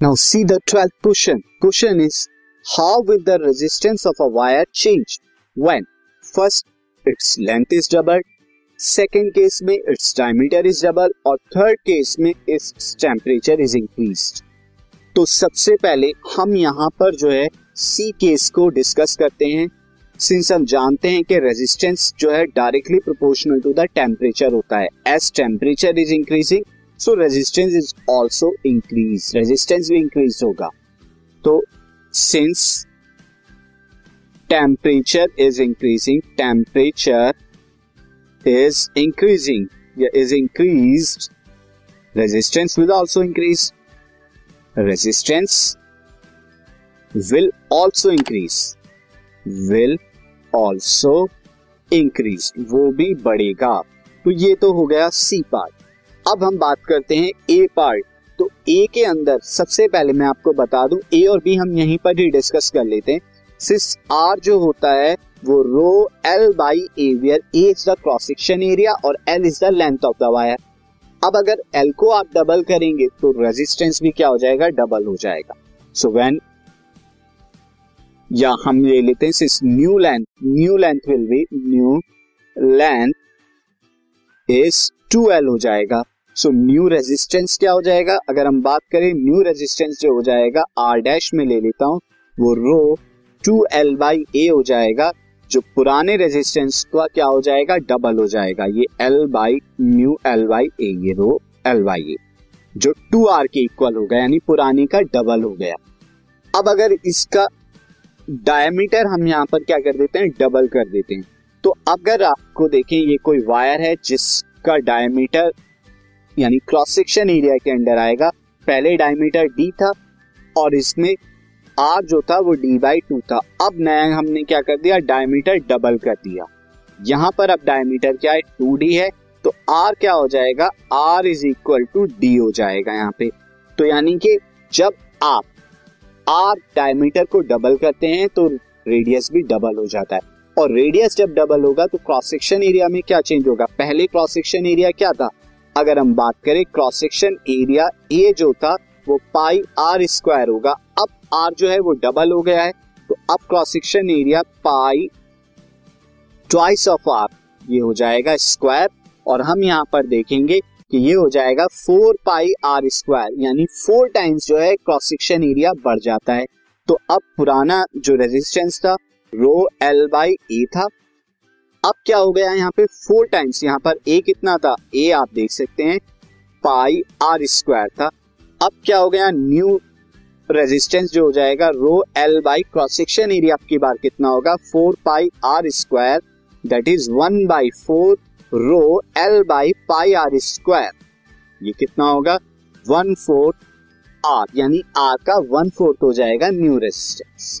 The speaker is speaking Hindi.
Now see the 12th question. Question is how will the resistance of a wire change when first its length is doubled, second case में its diameter is double और third केस में its temperature is increased. तो सबसे पहले हम यहाँ पर जो है सी केस को डिस्कस करते हैं सिंस हम जानते हैं कि रेजिस्टेंस जो है directly proportional to the temperature होता है as temperature is increasing so resistance is also increase resistance भी इंक्रीज होगा। तो since temperature is increasing temperature is increasing is increase resistance will also increase resistance will also increase will also increase वो भी बढ़ेगा। तो ये तो हो गया सी पार्ट अब हम बात करते हैं ए पार्ट तो ए के अंदर सबसे पहले मैं आपको बता दूँ ए और बी हम यहीं पर ही डिस्कस कर लेते हैं. सिस आर जो होता है, वो rho L by A A is the cross section area और L is the length of the wire अब अगर एल को आप डबल करेंगे तो रेजिस्टेंस भी क्या हो जाएगा? डबल हो जाएगा. सो so या हम ले लेते हैं this new length new length will be new length is two L हो जाएगा. सो न्यू रेजिस्टेंस क्या हो जाएगा? अगर हम बात करें न्यू रेजिस्टेंस जो हो जाएगा आर डैश में ले लेता हूँ, वो rho two L by A हो जाएगा, जो पुराने रेजिस्टेंस का क्या हो जाएगा? डबल हो जाएगा। ये L by new L by A ये रो एल बाई ए जो टू आर के इक्वल हो गया, यानी पुराने का डबल हो गया। अब अगर इसका डायमीटर हम यहाँ पर क्या कर देते हैं? डबल कर देते हैं। तो अगर आपको देखें, ये कोई वायर है जिसका डायमीटर यानी क्रॉस सेक्शन एरिया के अंडर आएगा। पहले डायमीटर डी था और इसमें आर जो था वो डी बाई टू था। अब नया हमने क्या कर दिया? डायमीटर डबल कर दिया। यहाँ पर अब डायमीटर क्या है? टू डी है। तो आर क्या हो जाएगा? R is equal to D हो जाएगा यहाँ पे। तो यानी कि जब आप आर डायमीटर को डबल करते हैं तो रेडियस भी डबल हो जाता है। और रेडियस जब डबल होगा तो क्रॉस सेक्शन एरिया में क्या चेंज होगा? पहले क्रॉस सेक्शन एरिया क्या था? अगर हम बात करें क्रॉस सेक्शन एरिया ए जो था, वो पाई आर स्क्वायर होगा। अब आर जो है, वो डबल हो गया है। तो अब cross section area pi twice of R ये हो जाएगा स्क्वायर और हम यहाँ पर देखेंगे कि ये हो जाएगा फोर पाई आर स्क्वायर यानी फोर टाइम्स जो है क्रॉस सेक्शन एरिया बढ़ जाता है। तो अब पुराना जो रेजिस्टेंस था रो एल बाई ए था अब क्या हो गया यहाँ पे? फोर टाइम्स यहाँ पर ए कितना था? ए आप देख सकते हैं। पाई आर स्क्वायर था। अब क्या हो गया? न्यू रेजिस्टेंस जो हो जाएगा rho L by cross section area आपकी बार कितना होगा? Four pi R square that is one by four rho L by pi R square ये कितना होगा? वन फोर्थ आर यानी आर का वन फोर्थ हो जाएगा new resistance